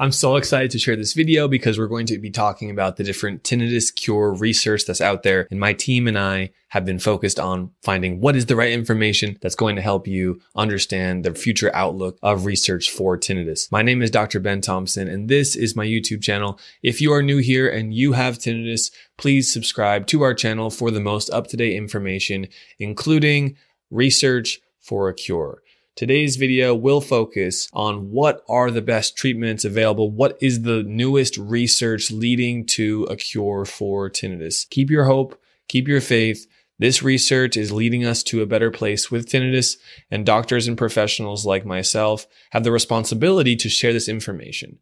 I'm so excited to share this video because we're going to be talking about the different tinnitus cure research that's out there. And my team and I have been focused on finding what is the right information that's going to help you understand the future outlook of research for tinnitus. My name is Dr. Ben Thompson, and this is my YouTube channel. If you are new here and you have tinnitus, please subscribe to our channel for the most up to date information, including research for a cure. Today's video will focus on what are the best treatments available, what is the newest research leading to a cure for tinnitus. Keep your hope, keep your faith. This research is leading us to a better place with tinnitus, and doctors and professionals like myself have the responsibility to share this information.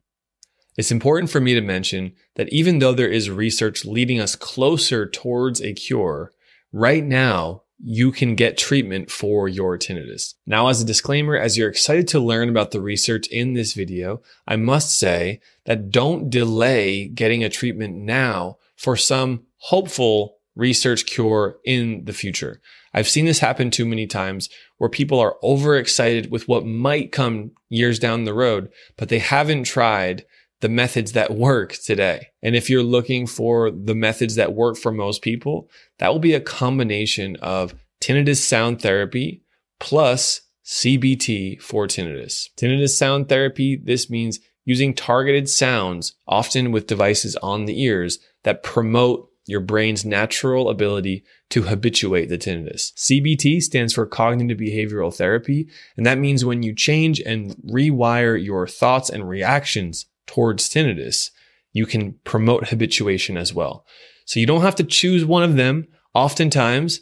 It's important for me to mention that even though there is research leading us closer towards a cure, right now you can get treatment for your tinnitus. Now, as a disclaimer, as you're excited to learn about the research in this video, I must say that don't delay getting a treatment now for some hopeful research cure in the future. I've seen this happen too many times where people are overexcited with what might come years down the road, but they haven't tried the methods that work today. And if you're looking for the methods that work for most people, that will be a combination of tinnitus sound therapy plus CBT for tinnitus. Tinnitus sound therapy, this means using targeted sounds, often with devices on the ears that promote your brain's natural ability to habituate the tinnitus. CBT stands for cognitive behavioral therapy, and that means when you change and rewire your thoughts and reactions towards tinnitus, you can promote habituation as well. So you don't have to choose one of them. Oftentimes,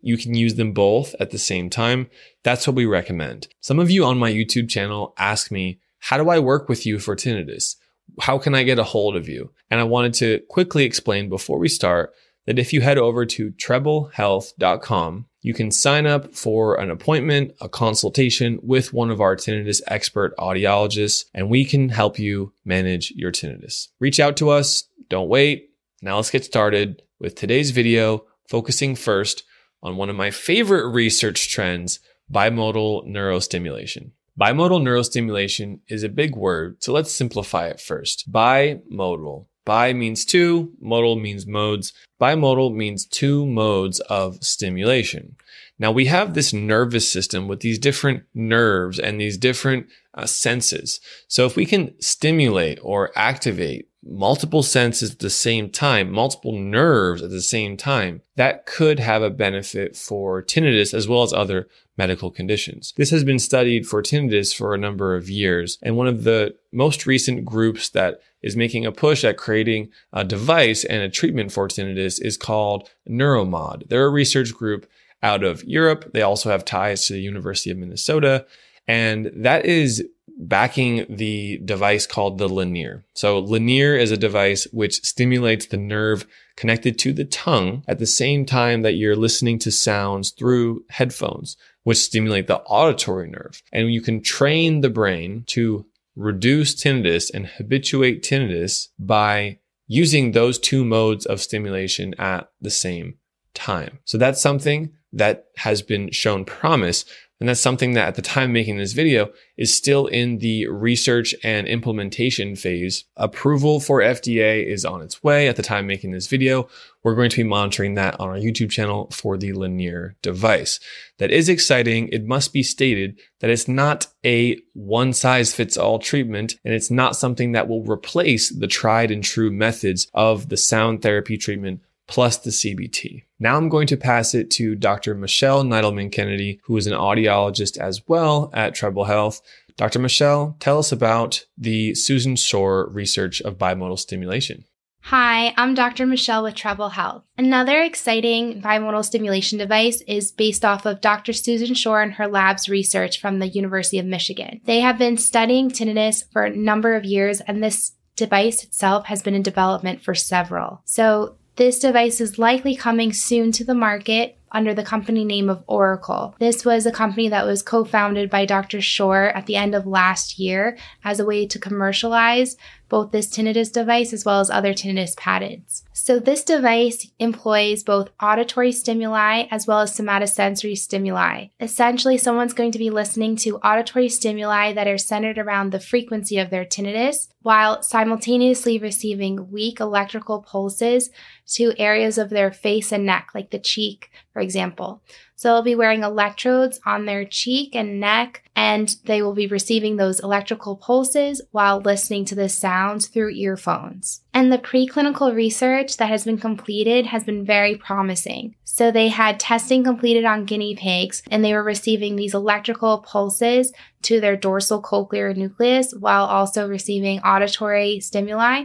you can use them both at the same time. That's what we recommend. Some of you on my YouTube channel ask me, how do I work with you for tinnitus? How can I get a hold of you? And I wanted to quickly explain before we start that if you head over to treblehealth.com, you can sign up for an appointment, a consultation with one of our tinnitus expert audiologists, and we can help you manage your tinnitus. Reach out to us. Don't wait. Now let's get started with today's video, focusing first on one of my favorite research trends, bimodal neurostimulation. Bimodal neurostimulation is a big word, so let's simplify it first. Bimodal Bi means two, modal means modes. Bimodal means two modes of stimulation. Now we have this nervous system with these different nerves and these different uh, senses. So if we can stimulate or activate multiple senses at the same time, multiple nerves at the same time, that could have a benefit for tinnitus as well as other medical conditions. This has been studied for tinnitus for a number of years. And one of the most recent groups that is making a push at creating a device and a treatment for tinnitus is called Neuromod. They're a research group out of Europe. They also have ties to the University of Minnesota. And that is backing the device called the Lenire. So Lenire is a device which stimulates the nerve connected to the tongue at the same time that you're listening to sounds through headphones, which stimulate the auditory nerve. And you can train the brain to reduce tinnitus and habituate tinnitus by using those two modes of stimulation at the same time. So that's something that has been shown promise and that's something that at the time making this video is still in the research and implementation phase. Approval for FDA is on its way at the time making this video. We're going to be monitoring that on our YouTube channel for the Lenire device. That is exciting. It must be stated that it's not a one size fits all treatment and it's not something that will replace the tried and true methods of the sound therapy treatment plus the CBT. Now I'm going to pass it to Dr. Michelle Neidleman Kennedy, who is an audiologist as well at Treble Health. Dr. Michelle, tell us about the Susan Shore research of bimodal stimulation. Hi, I'm Dr. Michelle with Treble Health. Another exciting bimodal stimulation device is based off of Dr. Susan Shore and her lab's research from the University of Michigan. They have been studying tinnitus for a number of years, and this device itself has been in development for several. So This device is likely coming soon to the market under the company name of Auricle. This was a company that was co founded by Dr. Shore at the end of last year as a way to commercialize both this tinnitus device as well as other tinnitus patents. So, this device employs both auditory stimuli as well as somatosensory stimuli. Essentially, someone's going to be listening to auditory stimuli that are centered around the frequency of their tinnitus while simultaneously receiving weak electrical pulses to areas of their face and neck, like the cheek, for example. So they'll be wearing electrodes on their cheek and neck, and they will be receiving those electrical pulses while listening to the sounds through earphones. And the preclinical research that has been completed has been very promising. So they had testing completed on guinea pigs, and they were receiving these electrical pulses to their dorsal cochlear nucleus while also receiving auditory stimuli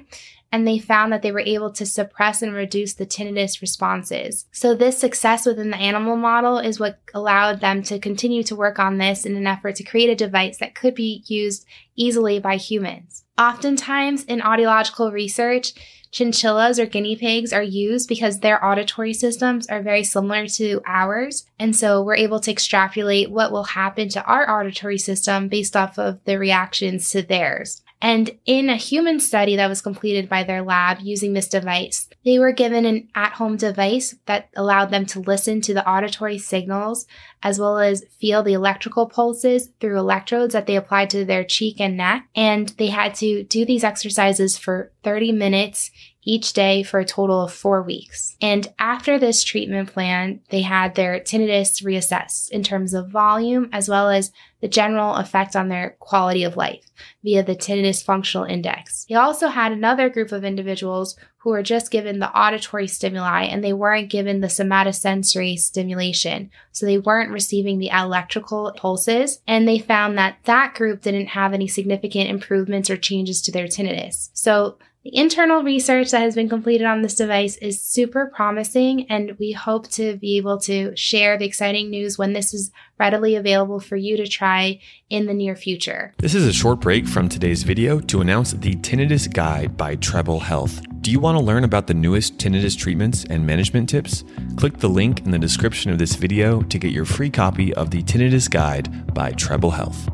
and they found that they were able to suppress and reduce the tinnitus responses. So, this success within the animal model is what allowed them to continue to work on this in an effort to create a device that could be used easily by humans. Oftentimes, in audiological research, chinchillas or guinea pigs are used because their auditory systems are very similar to ours. And so we're able to extrapolate what will happen to our auditory system based off of the reactions to theirs. And in a human study that was completed by their lab using this device, they were given an at home device that allowed them to listen to the auditory signals as well as feel the electrical pulses through electrodes that they applied to their cheek and neck. And they had to do these exercises for 30 minutes each day for a total of four weeks. And after this treatment plan, they had their tinnitus reassessed in terms of volume as well as the general effect on their quality of life via the tinnitus functional index. They also had another group of individuals who were just given the auditory stimuli and they weren't given the somatosensory stimulation. So they weren't receiving the electrical pulses. And they found that that group didn't have any significant improvements or changes to their tinnitus. So the internal research that has been completed on this device is super promising, and we hope to be able to share the exciting news when this is readily available for you to try in the near future. This is a short break from today's video to announce the Tinnitus Guide by Treble Health. Do you want to learn about the newest tinnitus treatments and management tips? Click the link in the description of this video to get your free copy of the Tinnitus Guide by Treble Health.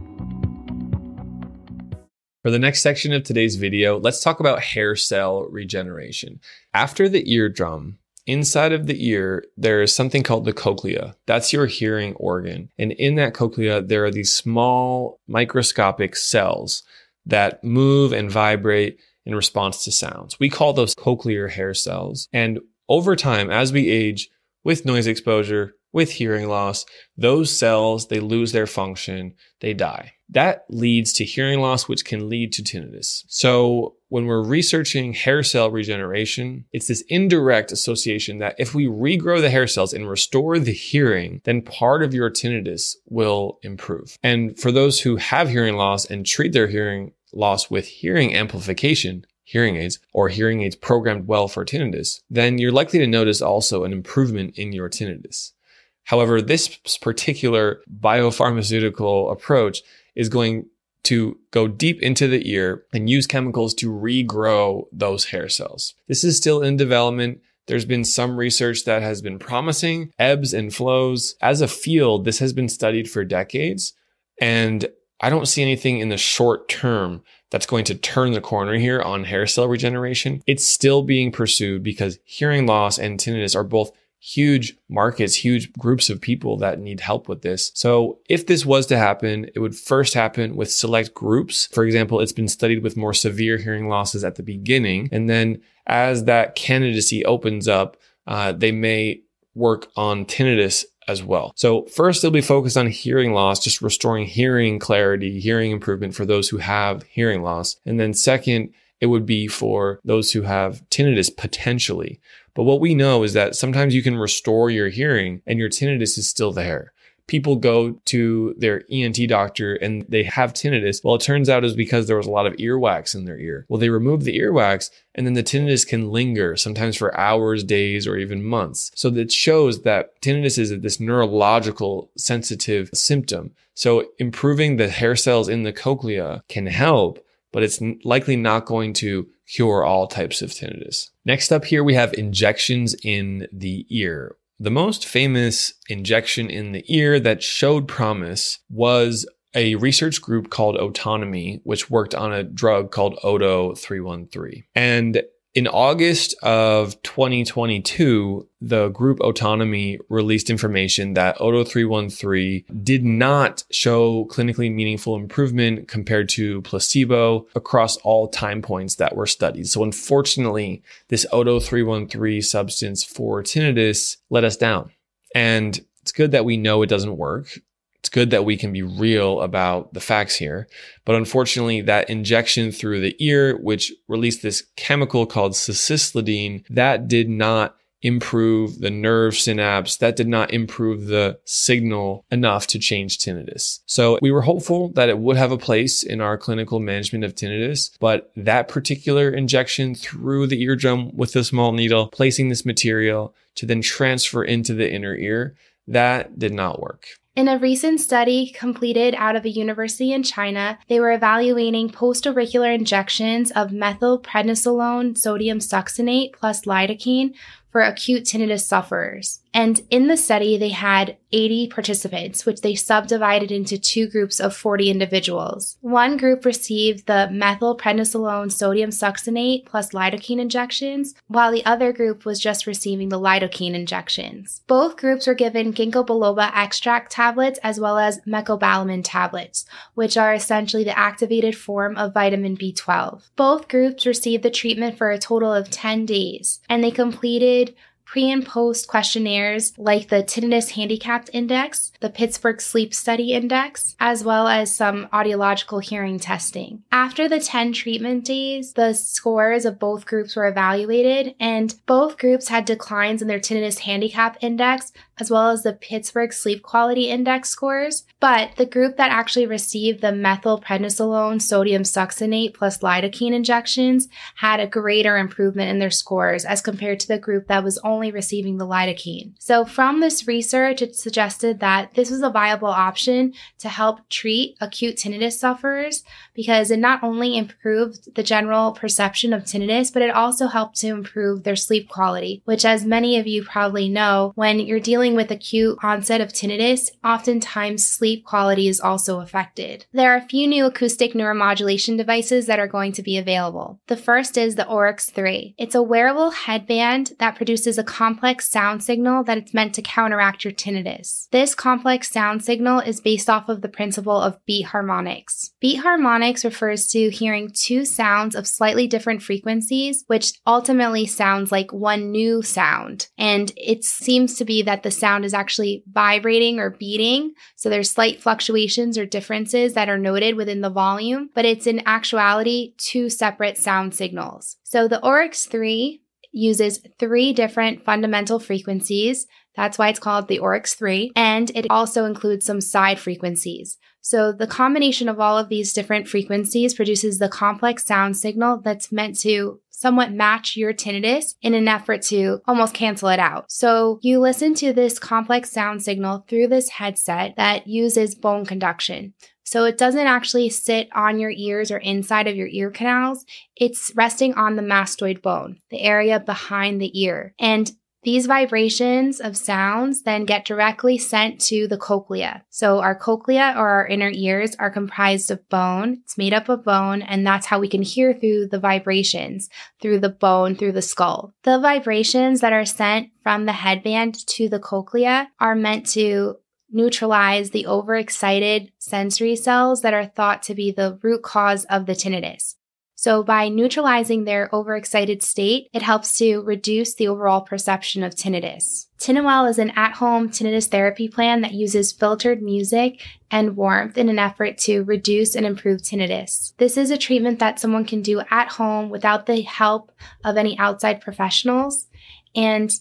For the next section of today's video, let's talk about hair cell regeneration. After the eardrum, inside of the ear, there is something called the cochlea. That's your hearing organ. And in that cochlea, there are these small microscopic cells that move and vibrate in response to sounds. We call those cochlear hair cells. And over time, as we age with noise exposure, with hearing loss, those cells, they lose their function, they die. That leads to hearing loss, which can lead to tinnitus. So when we're researching hair cell regeneration, it's this indirect association that if we regrow the hair cells and restore the hearing, then part of your tinnitus will improve. And for those who have hearing loss and treat their hearing loss with hearing amplification, hearing aids or hearing aids programmed well for tinnitus, then you're likely to notice also an improvement in your tinnitus. However, this particular biopharmaceutical approach is going to go deep into the ear and use chemicals to regrow those hair cells. This is still in development. There's been some research that has been promising, ebbs and flows. As a field, this has been studied for decades. And I don't see anything in the short term that's going to turn the corner here on hair cell regeneration. It's still being pursued because hearing loss and tinnitus are both huge markets, huge groups of people that need help with this. So if this was to happen, it would first happen with select groups. For example, it's been studied with more severe hearing losses at the beginning. And then as that candidacy opens up, uh, they may work on tinnitus as well. So first they'll be focused on hearing loss, just restoring hearing clarity, hearing improvement for those who have hearing loss. And then second, it would be for those who have tinnitus potentially. But what we know is that sometimes you can restore your hearing and your tinnitus is still there. People go to their ENT doctor and they have tinnitus. Well, it turns out is because there was a lot of earwax in their ear. Well, they remove the earwax and then the tinnitus can linger sometimes for hours, days, or even months. So that shows that tinnitus is this neurological sensitive symptom. So improving the hair cells in the cochlea can help but it's likely not going to cure all types of tinnitus. Next up here, we have injections in the ear. The most famous injection in the ear that showed promise was a research group called Otonomy, which worked on a drug called OTO 313. And in August of 2022, the group Otonomy released information that OTO 313 did not show clinically meaningful improvement compared to placebo across all time points that were studied. So unfortunately, this OTO 313 substance for tinnitus let us down. And it's good that we know it doesn't work it's good that we can be real about the facts here. But unfortunately, that injection through the ear, which released this chemical called cisplatin, that did not improve the nerve synapse. That did not improve the signal enough to change tinnitus. So we were hopeful that it would have a place in our clinical management of tinnitus, but that particular injection through the eardrum with a small needle, placing this material to then transfer into the inner ear, that did not work. In a recent study completed out of a university in China, they were evaluating post-auricular injections of methylprednisolone sodium succinate plus lidocaine for acute tinnitus sufferers. And in the study, they had 80 participants, which they subdivided into two groups of 40 individuals. One group received the methylprednisolone sodium succinate plus lidocaine injections, while the other group was just receiving the lidocaine injections. Both groups were given ginkgo biloba extract tablets as well as mecobalamin tablets, which are essentially the activated form of vitamin B12. Both groups received the treatment for a total of 10 days, and they completed pre and post questionnaires like the Tinnitus Handicapped Index, the Pittsburgh Sleep Study Index, as well as some audiological hearing testing. After the 10 treatment days, the scores of both groups were evaluated, and both groups had declines in their Tinnitus Handicap Index as well as the Pittsburgh Sleep Quality Index scores. But the group that actually received the methylprednisolone sodium succinate plus lidocaine injections had a greater improvement in their scores as compared to the group that was only receiving the lidocaine. So from this research, it suggested that this was a viable option to help treat acute tinnitus sufferers because it not only improved the general perception of tinnitus, but it also helped to improve their sleep quality, which as many of you probably know, when you're dealing with acute onset of tinnitus, oftentimes sleep quality is also affected. There are a few new acoustic neuromodulation devices that are going to be available. The first is the Aurex 3. It's a wearable headband that produces a complex sound signal that it's meant to counteract your tinnitus. This complex sound signal is based off of the principle of beat harmonics. Beat harmonics refers to hearing two sounds of slightly different frequencies, which ultimately sounds like one new sound. And it seems to be that the sound is actually vibrating or beating. So there's slight fluctuations or differences that are noted within the volume, but it's in actuality two separate sound signals. So the Aurex 3 uses three different fundamental frequencies. That's why it's called the Aurex 3. And it also includes some side frequencies. So the combination of all of these different frequencies produces the complex sound signal that's meant to somewhat match your tinnitus in an effort to almost cancel it out. So you listen to this complex sound signal through this headset that uses bone conduction. So it doesn't actually sit on your ears or inside of your ear canals. It's resting on the mastoid bone, the area behind the ear. And these vibrations of sounds then get directly sent to the cochlea. So our cochlea or our inner ears are comprised of bone. It's made up of bone and that's how we can hear through the vibrations through the bone, through the skull. The vibrations that are sent from the headband to the cochlea are meant to neutralize the overexcited sensory cells that are thought to be the root cause of the tinnitus. So by neutralizing their overexcited state, it helps to reduce the overall perception of tinnitus. Tinnowell is an at-home tinnitus therapy plan that uses filtered music and warmth in an effort to reduce and improve tinnitus. This is a treatment that someone can do at home without the help of any outside professionals. And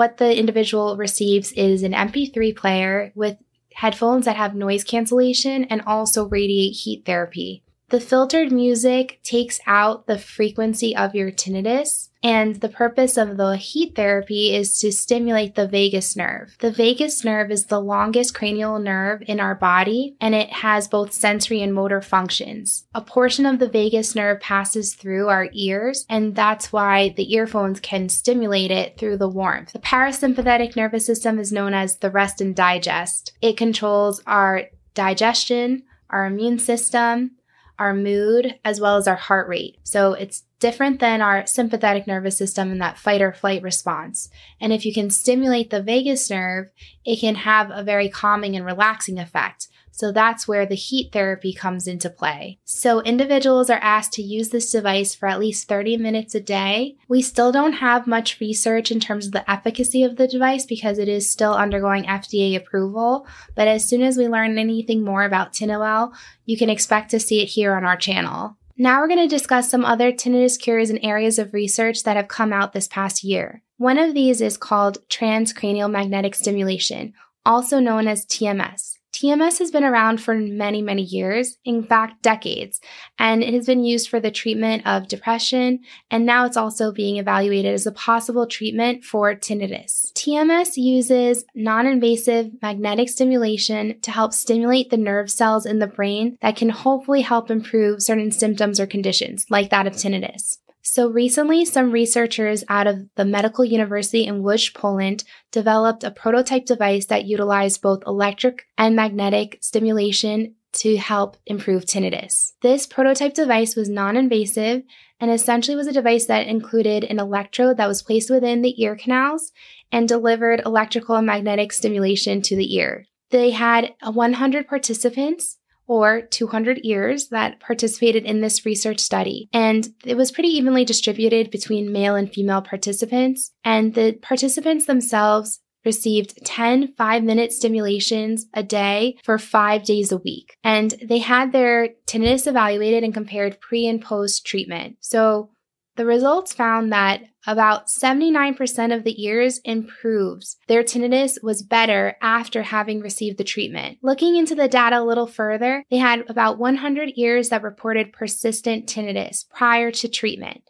what the individual receives is an MP3 player with headphones that have noise cancellation and also radiate heat therapy. The filtered music takes out the frequency of your tinnitus and the purpose of the heat therapy is to stimulate the vagus nerve. The vagus nerve is the longest cranial nerve in our body, and it has both sensory and motor functions. A portion of the vagus nerve passes through our ears, and that's why the earphones can stimulate it through the warmth. The parasympathetic nervous system is known as the rest and digest. It controls our digestion, our immune system, our mood, as well as our heart rate. So it's different than our sympathetic nervous system and that fight or flight response. And if you can stimulate the vagus nerve, it can have a very calming and relaxing effect. So that's where the heat therapy comes into play. So individuals are asked to use this device for at least 30 minutes a day. We still don't have much research in terms of the efficacy of the device because it is still undergoing FDA approval. But as soon as we learn anything more about Tinnowell, you can expect to see it here on our channel. Now we're going to discuss some other tinnitus cures and areas of research that have come out this past year. One of these is called transcranial magnetic stimulation, also known as TMS. TMS has been around for many, many years, in fact, decades, and it has been used for the treatment of depression, and now it's also being evaluated as a possible treatment for tinnitus. TMS uses non invasive magnetic stimulation to help stimulate the nerve cells in the brain that can hopefully help improve certain symptoms or conditions, like that of tinnitus. So recently, some researchers out of the Medical University in Łódź, Poland, developed a prototype device that utilized both electric and magnetic stimulation to help improve tinnitus. This prototype device was non-invasive and essentially was a device that included an electrode that was placed within the ear canals and delivered electrical and magnetic stimulation to the ear. They had 100 participants or 200 ears that participated in this research study. And it was pretty evenly distributed between male and female participants. And the participants themselves received 10 five minute stimulations a day for five days a week. And they had their tinnitus evaluated and compared pre and post treatment. So the results found that about 79% of the ears improved. Their tinnitus was better after having received the treatment. Looking into the data a little further, they had about 100 ears that reported persistent tinnitus prior to treatment.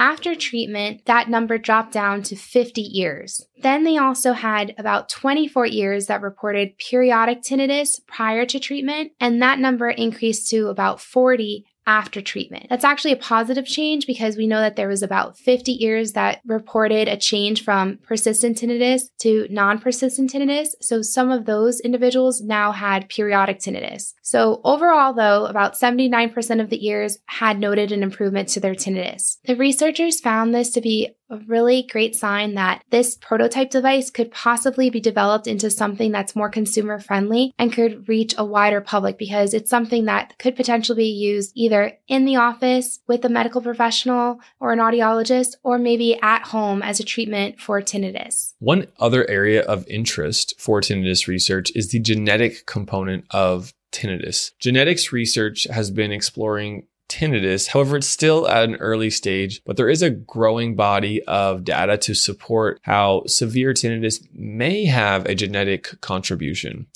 After treatment, that number dropped down to 50 ears. Then they also had about 24 ears that reported periodic tinnitus prior to treatment, and that number increased to about 40 after treatment. That's actually a positive change because we know that there was about 50 ears that reported a change from persistent tinnitus to non-persistent tinnitus. So some of those individuals now had periodic tinnitus. So overall though, about 79% of the ears had noted an improvement to their tinnitus. The researchers found this to be a really great sign that this prototype device could possibly be developed into something that's more consumer friendly and could reach a wider public because it's something that could potentially be used either in the office with a medical professional or an audiologist or maybe at home as a treatment for tinnitus. One other area of interest for tinnitus research is the genetic component of tinnitus. Genetics research has been exploring tinnitus. However, it's still at an early stage, but there is a growing body of data to support how severe tinnitus may have a genetic contribution.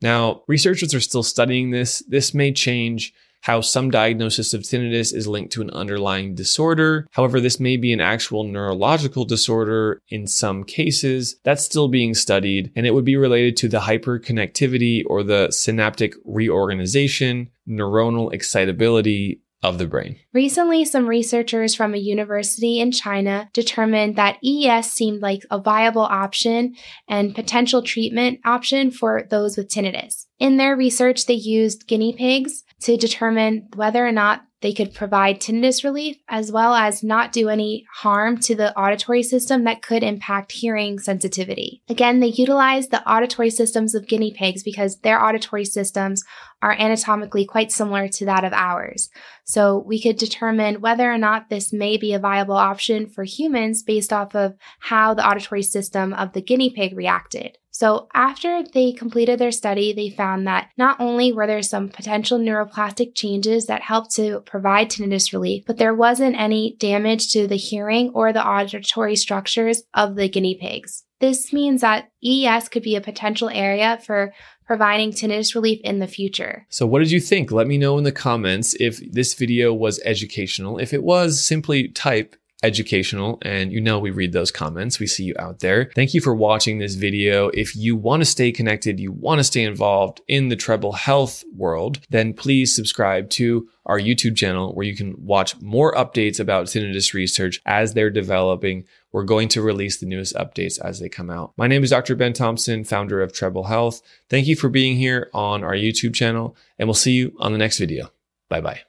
Now, researchers are still studying this. This may change how some diagnosis of tinnitus is linked to an underlying disorder. However, this may be an actual neurological disorder in some cases. That's still being studied, and it would be related to the hyperconnectivity or the synaptic reorganization, neuronal excitability, of the brain. Recently, some researchers from a university in China determined that ES seemed like a viable option and potential treatment option for those with tinnitus. In their research, they used guinea pigs to determine whether or not they could provide tinnitus relief as well as not do any harm to the auditory system that could impact hearing sensitivity. Again, they utilized the auditory systems of guinea pigs because their auditory systems are anatomically quite similar to that of ours. So we could determine whether or not this may be a viable option for humans based off of how the auditory system of the guinea pig reacted. So after they completed their study, they found that not only were there some potential neuroplastic changes that helped to provide tinnitus relief, but there wasn't any damage to the hearing or the auditory structures of the guinea pigs. This means that EES could be a potential area for providing tinnitus relief in the future. So, what did you think? Let me know in the comments if this video was educational. If it was, simply type educational and you know we read those comments. We see you out there. Thank you for watching this video. If you want to stay connected you want to stay involved in the treble health world then please subscribe to our youtube channel where you can watch more updates about tinnitus research as they're developing. We're going to release the newest updates as they come out. My name is dr ben thompson founder of treble health. Thank you for being here on our youtube channel and we'll see you on the next video. Bye bye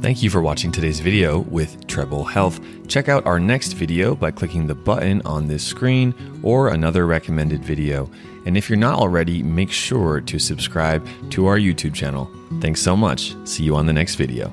Thank you for watching today's video with Treble Health. Check out our next video by clicking the button on this screen or another recommended video. And if you're not already, make sure to subscribe to our YouTube channel. Thanks so much. See you on the next video.